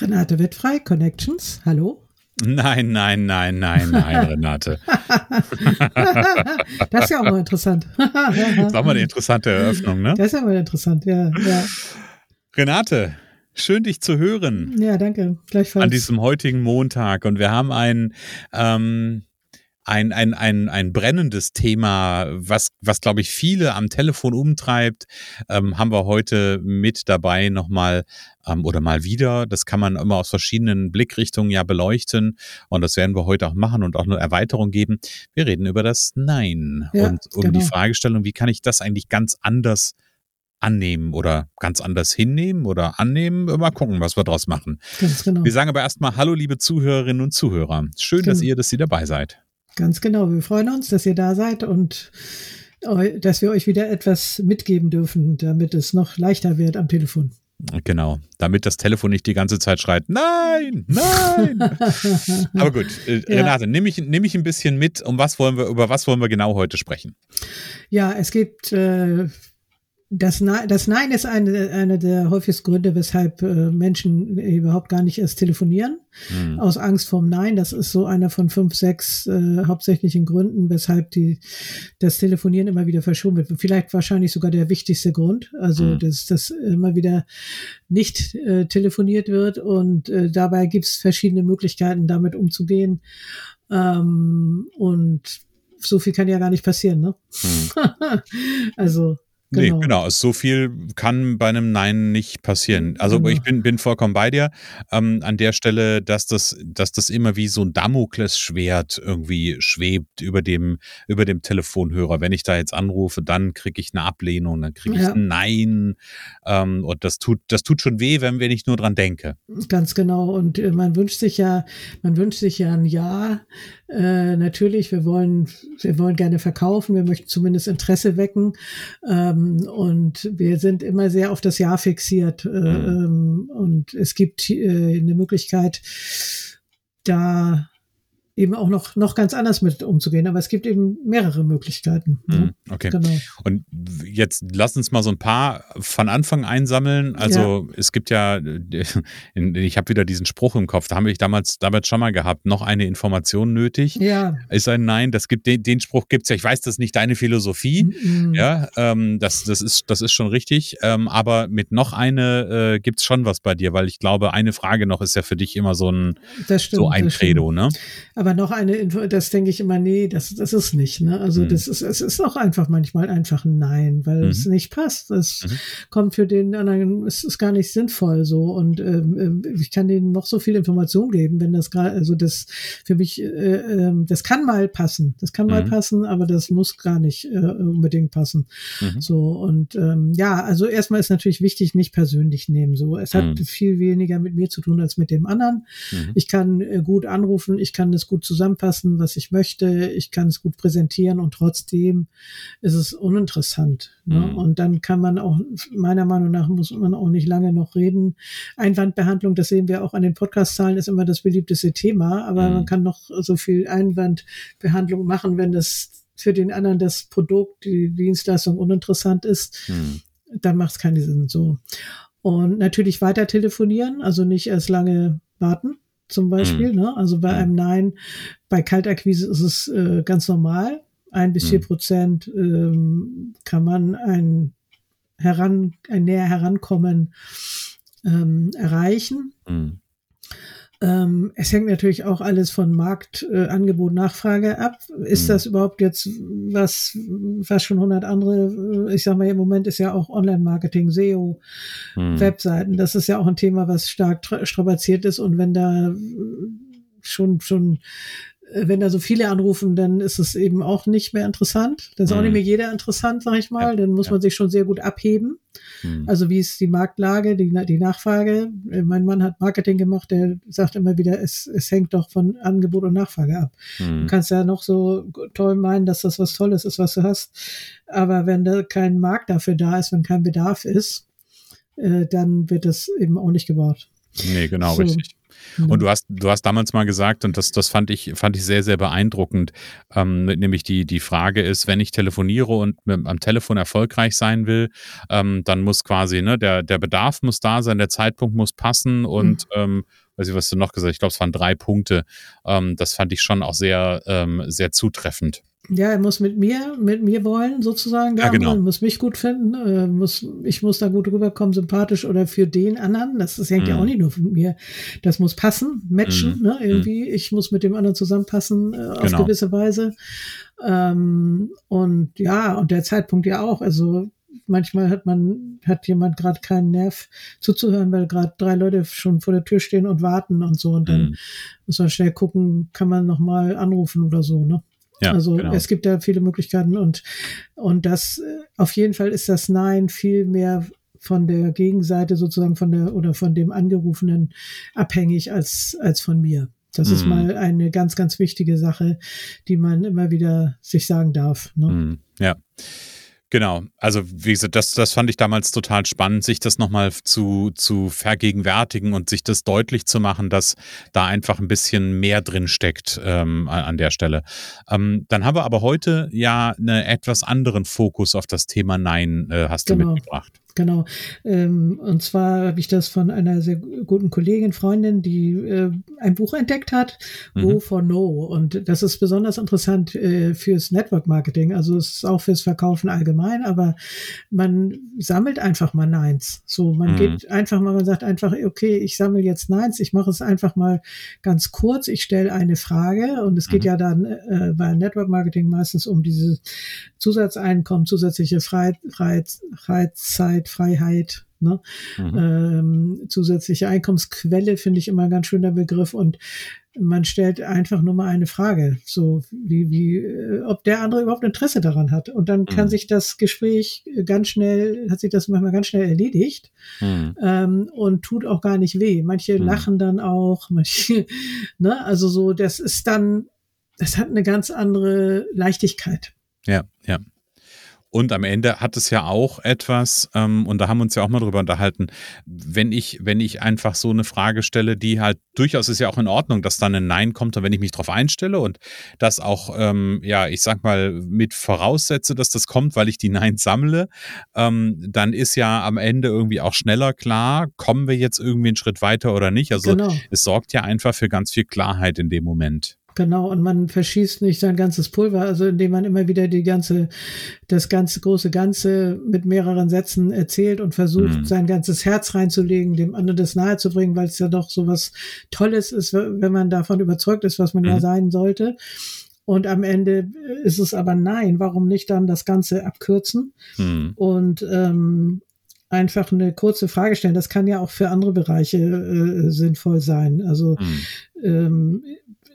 Renate Wittfrei, Connections, hallo. Nein, nein, nein, nein, nein, Renate. das ist ja auch mal interessant. das war mal eine interessante Eröffnung, ne? Das ist ja mal interessant, ja. ja. Renate, schön dich zu hören. Ja, danke. Gleichfalls. An diesem heutigen Montag. Und wir haben ein, ähm, ein, ein, ein, ein brennendes Thema, was, was glaube ich, viele am Telefon umtreibt, ähm, haben wir heute mit dabei nochmal ähm, oder mal wieder. Das kann man immer aus verschiedenen Blickrichtungen ja beleuchten und das werden wir heute auch machen und auch eine Erweiterung geben. Wir reden über das Nein ja, und um genau. die Fragestellung, wie kann ich das eigentlich ganz anders annehmen oder ganz anders hinnehmen oder annehmen. Mal gucken, was wir draus machen. Genau. Wir sagen aber erstmal Hallo, liebe Zuhörerinnen und Zuhörer. Schön, genau. dass ihr, dass Sie dabei seid. Ganz genau. Wir freuen uns, dass ihr da seid und dass wir euch wieder etwas mitgeben dürfen, damit es noch leichter wird am Telefon. Genau, damit das Telefon nicht die ganze Zeit schreit, nein, nein. Aber gut, äh, ja. Renate, nimm mich, nimm mich ein bisschen mit, um was wollen wir, über was wollen wir genau heute sprechen? Ja, es gibt äh, das, Nein, das Nein ist eine, eine der häufigsten Gründe, weshalb äh, Menschen überhaupt gar nicht erst telefonieren. Mhm. Aus Angst vorm Nein. Das ist so einer von fünf, sechs äh, hauptsächlichen Gründen, weshalb die, das Telefonieren immer wieder verschoben wird. Vielleicht wahrscheinlich sogar der wichtigste Grund. Also, mhm. dass das immer wieder nicht äh, telefoniert wird. Und äh, dabei gibt es verschiedene Möglichkeiten, damit umzugehen. Ähm, und so viel kann ja gar nicht passieren, ne? Mhm. also Genau. Nee, genau. So viel kann bei einem Nein nicht passieren. Also genau. ich bin, bin vollkommen bei dir ähm, an der Stelle, dass das, dass das immer wie so ein Damoklesschwert irgendwie schwebt über dem, über dem Telefonhörer. Wenn ich da jetzt anrufe, dann kriege ich eine Ablehnung, dann kriege ich ja. ein Nein. Ähm, und das tut, das tut schon weh, wenn, wenn ich nur dran denke. Ganz genau. Und äh, man wünscht sich ja, man wünscht sich ja ein Ja. Äh, natürlich, wir wollen, wir wollen gerne verkaufen, wir möchten zumindest Interesse wecken. Ähm, und wir sind immer sehr auf das Jahr fixiert. Äh, mhm. Ähm, und es gibt äh, eine Möglichkeit, da eben auch noch, noch ganz anders mit umzugehen. Aber es gibt eben mehrere Möglichkeiten. Ne? Mhm, okay. Genau. Und jetzt lass uns mal so ein paar von Anfang einsammeln. Also ja. es gibt ja, ich habe wieder diesen Spruch im Kopf, da habe ich damals, damals schon mal gehabt, noch eine Information nötig. Ja. Ist ein Nein. Das gibt den, den Spruch gibt es ja. Ich weiß, das ist nicht deine Philosophie. Mhm. Ja, ähm, das, das, ist, das ist schon richtig. Ähm, aber mit noch eine äh, gibt es schon was bei dir, weil ich glaube, eine Frage noch ist ja für dich immer so ein, stimmt, so ein Credo, ne? Aber aber noch eine Info, das denke ich immer, nee, das, das ist nicht. Ne? Also mhm. das ist, es ist auch einfach manchmal einfach ein Nein, weil mhm. es nicht passt. Es mhm. kommt für den anderen, es ist gar nicht sinnvoll so. Und ähm, äh, ich kann denen noch so viel Information geben, wenn das gerade, also das für mich, äh, äh, das kann mal passen. Das kann mal mhm. passen, aber das muss gar nicht äh, unbedingt passen. Mhm. So, und ähm, ja, also erstmal ist natürlich wichtig, nicht persönlich nehmen. So, es hat mhm. viel weniger mit mir zu tun als mit dem anderen. Ich kann äh, gut anrufen, ich kann das gut zusammenpassen, was ich möchte, ich kann es gut präsentieren und trotzdem ist es uninteressant. Ne? Mhm. Und dann kann man auch, meiner Meinung nach, muss man auch nicht lange noch reden. Einwandbehandlung, das sehen wir auch an den Podcast-Zahlen, ist immer das beliebteste Thema, aber mhm. man kann noch so viel Einwandbehandlung machen, wenn das für den anderen das Produkt, die Dienstleistung uninteressant ist, mhm. dann macht es keinen Sinn so. Und natürlich weiter telefonieren, also nicht erst lange warten zum Beispiel. Mhm. Ne? Also bei mhm. einem Nein, bei Kaltakquise ist es äh, ganz normal. Ein bis vier mhm. Prozent ähm, kann man ein, heran, ein näher Herankommen ähm, erreichen. Mhm. Ähm, es hängt natürlich auch alles von Markt, äh, Angebot, Nachfrage ab. Ist mhm. das überhaupt jetzt was, was schon 100 andere, äh, ich sag mal, im Moment ist ja auch Online-Marketing, SEO, mhm. Webseiten. Das ist ja auch ein Thema, was stark strapaziert ist. Und wenn da schon, schon wenn da so viele anrufen, dann ist es eben auch nicht mehr interessant. Dann ist mhm. auch nicht mhm. mehr jeder interessant, sag ich mal. Ja, dann muss ja. man sich schon sehr gut abheben. Mhm. Also wie ist die Marktlage, die, die Nachfrage? Äh, mein Mann hat Marketing gemacht, der sagt immer wieder, es, es hängt doch von Angebot und Nachfrage ab. Mhm. Du kannst ja noch so toll meinen, dass das was Tolles ist, was du hast. Aber wenn da kein Markt dafür da ist, wenn kein Bedarf ist, äh, dann wird das eben auch nicht gebaut. Nee, genau, so. richtig. Und du hast, du hast damals mal gesagt, und das, das fand ich, fand ich sehr, sehr beeindruckend, ähm, nämlich die, die Frage ist, wenn ich telefoniere und am Telefon erfolgreich sein will, ähm, dann muss quasi, ne, der, der Bedarf muss da sein, der Zeitpunkt muss passen und mhm. ähm, weiß ich, was du noch gesagt hast, ich glaube, es waren drei Punkte. Ähm, das fand ich schon auch sehr, ähm, sehr zutreffend. Ja, er muss mit mir, mit mir wollen, sozusagen. Ja, genau. muss mich gut finden, äh, muss, ich muss da gut rüberkommen, sympathisch oder für den anderen. Das, das hängt mm. ja auch mhm. nicht nur von mir. Das muss passen, matchen, mm. ne, irgendwie. Mm. Ich muss mit dem anderen zusammenpassen, äh, auf genau. gewisse Weise. Ähm, und ja, und der Zeitpunkt ja auch. Also manchmal hat man, hat jemand gerade keinen Nerv zuzuhören, weil gerade drei Leute schon vor der Tür stehen und warten und so. Und dann mhm. muss man schnell gucken, kann man nochmal anrufen oder so, ne? Ja, also genau. es gibt da viele Möglichkeiten und, und das äh, auf jeden Fall ist das Nein viel mehr von der Gegenseite sozusagen von der oder von dem Angerufenen abhängig als, als von mir. Das mm. ist mhm. mal eine ganz, ganz wichtige Sache, die man immer wieder sich sagen darf. Ne? Mm, ja. Genau, also wie gesagt, das, das fand ich damals total spannend, sich das nochmal zu, zu vergegenwärtigen und sich das deutlich zu machen, dass da einfach ein bisschen mehr drin steckt ähm, an der Stelle. Ähm, dann haben wir aber heute ja einen etwas anderen Fokus auf das Thema Nein, äh, hast genau. du mitgebracht. Genau. Ähm, und zwar habe ich das von einer sehr guten Kollegin, Freundin, die äh, ein Buch entdeckt hat, mhm. Go for No. Und das ist besonders interessant äh, fürs Network Marketing. Also es ist auch fürs Verkaufen allgemein, aber man sammelt einfach mal Neins. So, man mhm. geht einfach mal, man sagt einfach, okay, ich sammle jetzt Neins, ich mache es einfach mal ganz kurz, ich stelle eine Frage und es geht mhm. ja dann äh, bei Network Marketing meistens um dieses Zusatzeinkommen, zusätzliche Freizeit, Freizeit Freiheit, ne? Mhm. Ähm, zusätzliche Einkommensquelle finde ich immer ein ganz schöner Begriff und man stellt einfach nur mal eine Frage, so wie, wie, äh, ob der andere überhaupt Interesse daran hat. Und dann kann mhm. sich das Gespräch ganz schnell, hat sich das manchmal ganz schnell erledigt mhm. ähm, und tut auch gar nicht weh. Manche mhm. lachen dann auch, manche, ne, also so, das ist dann, das hat eine ganz andere Leichtigkeit. Ja, ja. Und am Ende hat es ja auch etwas, ähm, und da haben wir uns ja auch mal drüber unterhalten, wenn ich, wenn ich einfach so eine Frage stelle, die halt durchaus ist ja auch in Ordnung, dass dann ein Nein kommt und wenn ich mich darauf einstelle und das auch, ähm, ja, ich sag mal, mit voraussetze, dass das kommt, weil ich die Nein sammle, ähm, dann ist ja am Ende irgendwie auch schneller klar, kommen wir jetzt irgendwie einen Schritt weiter oder nicht. Also genau. es sorgt ja einfach für ganz viel Klarheit in dem Moment. Genau, und man verschießt nicht sein ganzes Pulver, also indem man immer wieder die ganze, das ganze große Ganze mit mehreren Sätzen erzählt und versucht, mhm. sein ganzes Herz reinzulegen, dem anderen das nahezubringen, weil es ja doch so was Tolles ist, wenn man davon überzeugt ist, was man mhm. ja sein sollte. Und am Ende ist es aber nein, warum nicht dann das Ganze abkürzen mhm. und ähm, einfach eine kurze Frage stellen. Das kann ja auch für andere Bereiche äh, sinnvoll sein. Also mhm. ähm,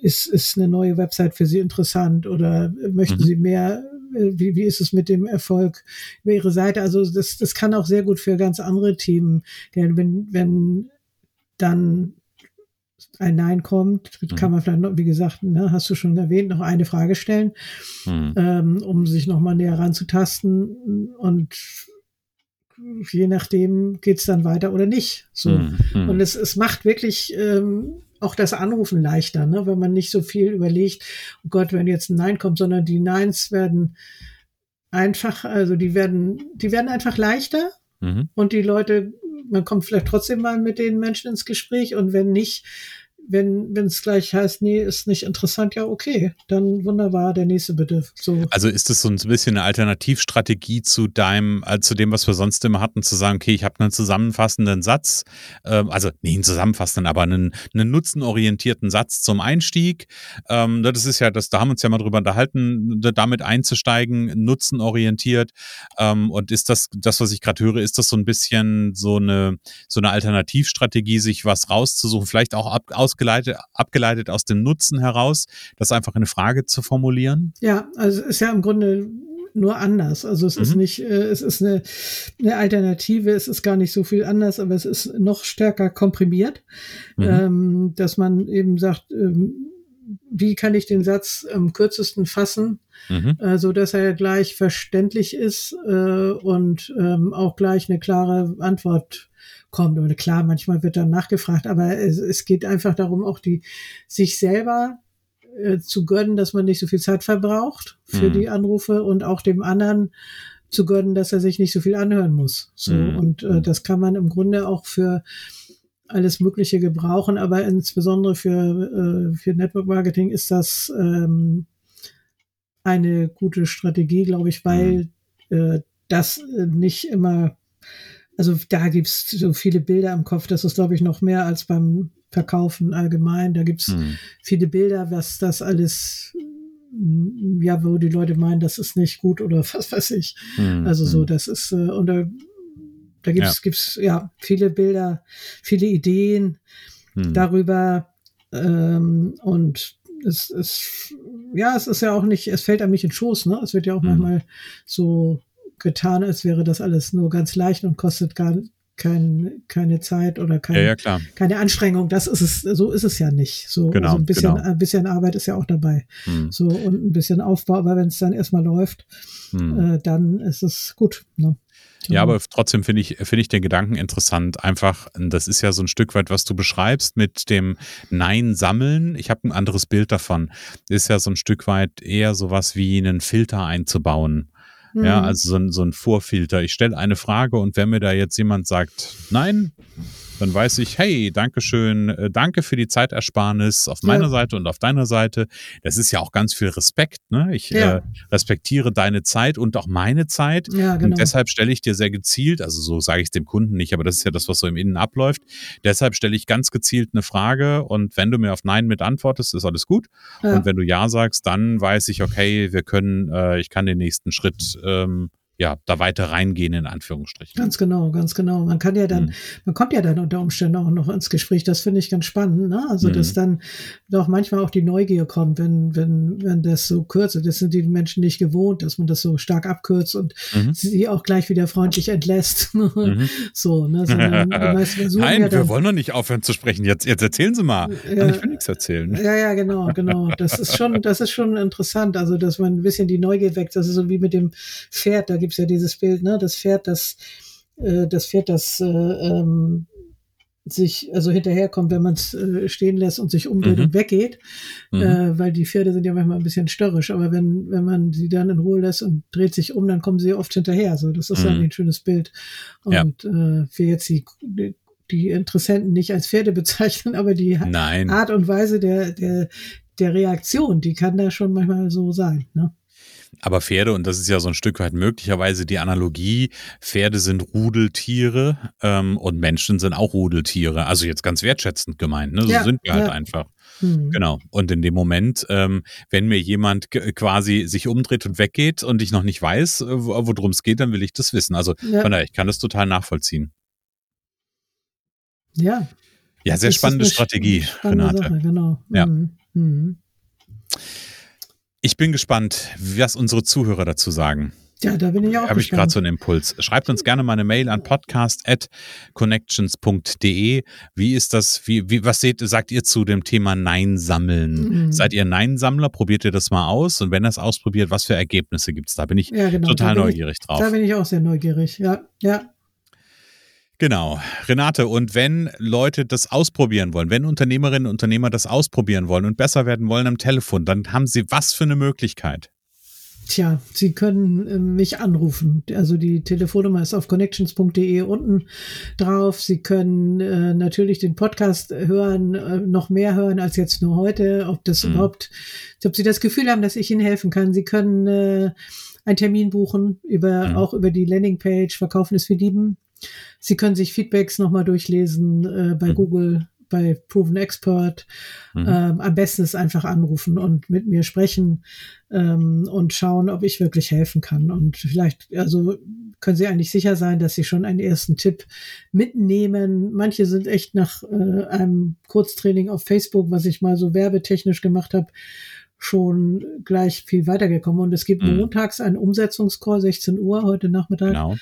ist, ist eine neue Website für Sie interessant oder möchten mhm. Sie mehr, äh, wie, wie ist es mit dem Erfolg über Ihre Seite? Also das, das kann auch sehr gut für ganz andere Themen gelten. Wenn, wenn dann ein Nein kommt, kann mhm. man vielleicht noch, wie gesagt, ne, hast du schon erwähnt, noch eine Frage stellen, mhm. ähm, um sich nochmal näher ranzutasten und je nachdem geht's dann weiter oder nicht. So. Mhm. Und es, es macht wirklich ähm, auch das Anrufen leichter, ne? wenn man nicht so viel überlegt, oh Gott, wenn jetzt ein Nein kommt, sondern die Neins werden einfach, also die werden, die werden einfach leichter mhm. und die Leute, man kommt vielleicht trotzdem mal mit den Menschen ins Gespräch und wenn nicht, wenn wenn es gleich heißt, nee, ist nicht interessant, ja, okay, dann wunderbar, der nächste bitte. So. Also ist das so ein bisschen eine Alternativstrategie zu deinem, äh, zu dem, was wir sonst immer hatten, zu sagen, okay, ich habe einen zusammenfassenden Satz, äh, also nicht einen zusammenfassenden, aber einen, einen nutzenorientierten Satz zum Einstieg. Ähm, das ist ja, das, da haben wir uns ja mal drüber unterhalten, damit einzusteigen, nutzenorientiert. Ähm, und ist das, das, was ich gerade höre, ist das so ein bisschen so eine, so eine Alternativstrategie, sich was rauszusuchen, vielleicht auch ab, ausgeleitet, abgeleitet aus dem Nutzen heraus, das einfach eine Frage zu formulieren? Ja, also ist ja im Grunde nur anders. Also es mhm. ist nicht, äh, es ist eine, eine Alternative, es ist gar nicht so viel anders, aber es ist noch stärker komprimiert, mhm. ähm, dass man eben sagt, ähm, wie kann ich den Satz am kürzesten fassen, mhm. äh, so dass er gleich verständlich ist äh, und ähm, auch gleich eine klare Antwort kommt. Oder klar, manchmal wird dann nachgefragt, aber es, es geht einfach darum, auch die sich selber äh, zu gönnen, dass man nicht so viel Zeit verbraucht für mhm. die Anrufe und auch dem anderen zu gönnen, dass er sich nicht so viel anhören muss. So mhm. und äh, das kann man im Grunde auch für alles Mögliche gebrauchen, aber insbesondere für äh, für Network Marketing ist das ähm, eine gute Strategie, glaube ich, weil mhm. äh, das äh, nicht immer also da gibt's so viele Bilder im Kopf, das ist, glaube ich, noch mehr als beim Verkaufen allgemein. Da gibt's hm. viele Bilder, was das alles, ja, wo die Leute meinen, das ist nicht gut oder was weiß ich. Hm. Also so, hm. das ist, äh, und da, da gibt's, ja. gibt's ja viele Bilder, viele Ideen hm. darüber. Ähm, und es ist, ja, es ist ja auch nicht, es fällt einem nicht in den Schoß, ne? Es wird ja auch hm. manchmal so getan, als wäre das alles nur ganz leicht und kostet gar kein, keine Zeit oder kein, ja, ja, keine Anstrengung. Das ist es, so ist es ja nicht. So genau, also ein bisschen, genau. ein bisschen Arbeit ist ja auch dabei. Hm. So und ein bisschen Aufbau, aber wenn es dann erstmal läuft, hm. äh, dann ist es gut. Ne? Ja, aber trotzdem finde ich, finde ich den Gedanken interessant. Einfach, das ist ja so ein Stück weit, was du beschreibst mit dem Nein sammeln. Ich habe ein anderes Bild davon. Ist ja so ein Stück weit eher sowas wie einen Filter einzubauen. Ja, mhm. also so ein, so ein Vorfilter. Ich stelle eine Frage und wenn mir da jetzt jemand sagt, nein, dann weiß ich, hey, Dankeschön, äh, danke für die Zeitersparnis auf meiner ja. Seite und auf deiner Seite. Das ist ja auch ganz viel Respekt. Ne? Ich ja. äh, respektiere deine Zeit und auch meine Zeit. Ja, genau. Und deshalb stelle ich dir sehr gezielt, also so sage ich es dem Kunden nicht, aber das ist ja das, was so im Innen abläuft. Deshalb stelle ich ganz gezielt eine Frage und wenn du mir auf Nein mit antwortest, ist alles gut. Und wenn du Ja sagst, dann weiß ich, okay, wir können, äh, ich kann den nächsten Schritt ähm, ja, da weiter reingehen, in Anführungsstrichen. Ganz genau, ganz genau. Man kann ja dann, mhm. man kommt ja dann unter Umständen auch noch ins Gespräch. Das finde ich ganz spannend, ne? Also, mhm. dass dann doch manchmal auch die Neugier kommt, wenn, wenn, wenn das so kürzt. Das sind die Menschen nicht gewohnt, dass man das so stark abkürzt und mhm. sie auch gleich wieder freundlich entlässt. Mhm. so, ne? Sondern, Nein, ja wir wollen doch nicht aufhören zu sprechen. Jetzt, jetzt erzählen Sie mal. Ja, ich will nichts erzählen. Ja, ja, genau, genau. Das ist schon, das ist schon interessant. Also, dass man ein bisschen die Neugier weckt. Das ist so wie mit dem Pferd. Da gibt's ja dieses Bild, ne, das Pferd, das, äh, das Pferd, das äh, ähm, sich also hinterherkommt, wenn man es äh, stehen lässt und sich umdreht mhm. und weggeht, mhm. äh, weil die Pferde sind ja manchmal ein bisschen störrisch, aber wenn wenn man sie dann in Ruhe lässt und dreht sich um, dann kommen sie oft hinterher. So, das ist mhm. ein schönes Bild. Und ja. äh, für jetzt die, die die Interessenten nicht als Pferde bezeichnen, aber die Nein. Art und Weise der der der Reaktion, die kann da schon manchmal so sein. Ne? Aber Pferde, und das ist ja so ein Stück weit möglicherweise die Analogie, Pferde sind Rudeltiere ähm, und Menschen sind auch Rudeltiere. Also jetzt ganz wertschätzend gemeint, ne? So ja, sind wir halt ja. einfach. Mhm. Genau. Und in dem Moment, ähm, wenn mir jemand quasi sich umdreht und weggeht und ich noch nicht weiß, äh, worum es geht, dann will ich das wissen. Also ja. von daher, ich kann das total nachvollziehen. Ja. Ja, sehr spannende Strategie, spannende Renate. Sache, genau. Ja. Mhm. Mhm. Ich bin gespannt, was unsere Zuhörer dazu sagen. Ja, da bin ich auch Habe ich gerade so einen Impuls. Schreibt uns gerne mal eine Mail an podcast@connections.de. Wie ist das? Wie, wie was seht, sagt ihr zu dem Thema Nein sammeln? Mhm. Seid ihr Nein-Sammler? Probiert ihr das mal aus? Und wenn ihr es ausprobiert, was für Ergebnisse gibt es? Da bin ich ja, genau. total neugierig ich, drauf. Da bin ich auch sehr neugierig. Ja, ja. Genau, Renate, und wenn Leute das ausprobieren wollen, wenn Unternehmerinnen und Unternehmer das ausprobieren wollen und besser werden wollen am Telefon, dann haben sie was für eine Möglichkeit? Tja, Sie können äh, mich anrufen. Also die Telefonnummer ist auf connections.de unten drauf. Sie können äh, natürlich den Podcast hören, äh, noch mehr hören als jetzt nur heute. Ob das mhm. überhaupt, ob Sie das Gefühl haben, dass ich Ihnen helfen kann. Sie können äh, einen Termin buchen über mhm. auch über die Landingpage Verkaufen ist für Lieben. Sie können sich Feedbacks nochmal durchlesen äh, bei mhm. Google bei Proven Expert. Mhm. Ähm, am besten ist einfach anrufen und mit mir sprechen ähm, und schauen, ob ich wirklich helfen kann. Und vielleicht, also können Sie eigentlich sicher sein, dass Sie schon einen ersten Tipp mitnehmen. Manche sind echt nach äh, einem Kurztraining auf Facebook, was ich mal so werbetechnisch gemacht habe, schon gleich viel weitergekommen. Und es gibt mhm. montags einen Umsetzungscall, 16 Uhr heute Nachmittag. Genau.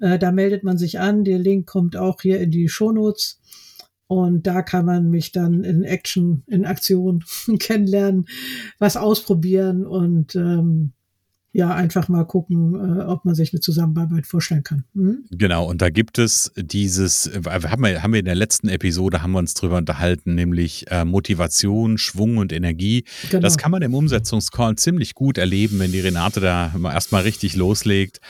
Äh, da meldet man sich an. Der Link kommt auch hier in die Shownotes. Und da kann man mich dann in Action, in Aktion kennenlernen, was ausprobieren und ähm, ja, einfach mal gucken, äh, ob man sich eine Zusammenarbeit vorstellen kann. Mhm. Genau, und da gibt es dieses, äh, haben wir, haben wir in der letzten Episode, haben wir uns drüber unterhalten, nämlich äh, Motivation, Schwung und Energie. Genau. Das kann man im Umsetzungscall ziemlich gut erleben, wenn die Renate da erstmal richtig loslegt.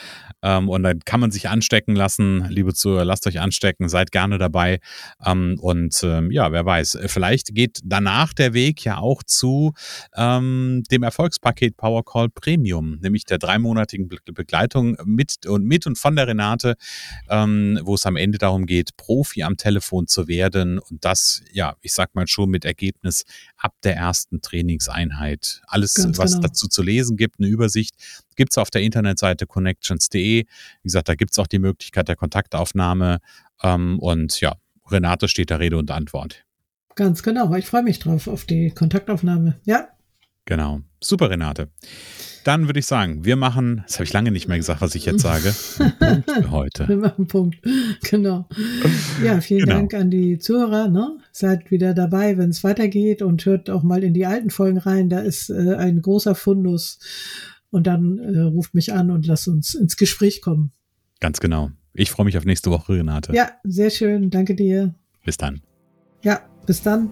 Ähm, und dann kann man sich anstecken lassen. Liebe Zuhörer, lasst euch anstecken, seid gerne dabei. Ähm, und ähm, ja, wer weiß, vielleicht geht danach der Weg ja auch zu ähm, dem Erfolgspaket Power Call Premium, nämlich der dreimonatigen Be Begleitung mit und mit und von der Renate, ähm, wo es am Ende darum geht, Profi am Telefon zu werden und das, ja, ich sag mal schon mit Ergebnis ab der ersten Trainingseinheit. Alles, Ganz was genau. dazu zu lesen gibt, eine Übersicht, gibt es auf der Internetseite connections.de. Wie gesagt, da gibt es auch die Möglichkeit der Kontaktaufnahme. Ähm, und ja, Renate steht da Rede und Antwort. Ganz genau. Ich freue mich drauf auf die Kontaktaufnahme. Ja. Genau. Super, Renate. Dann würde ich sagen, wir machen, das habe ich lange nicht mehr gesagt, was ich jetzt sage, einen Punkt für heute. Wir machen einen Punkt. Genau. Ja, vielen genau. Dank an die Zuhörer. Ne? Seid wieder dabei, wenn es weitergeht und hört auch mal in die alten Folgen rein. Da ist äh, ein großer Fundus. Und dann äh, ruft mich an und lasst uns ins Gespräch kommen. Ganz genau. Ich freue mich auf nächste Woche, Renate. Ja, sehr schön. Danke dir. Bis dann. Ja, bis dann.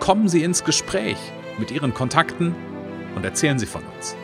kommen Sie ins Gespräch mit Ihren Kontakten und erzählen Sie von uns.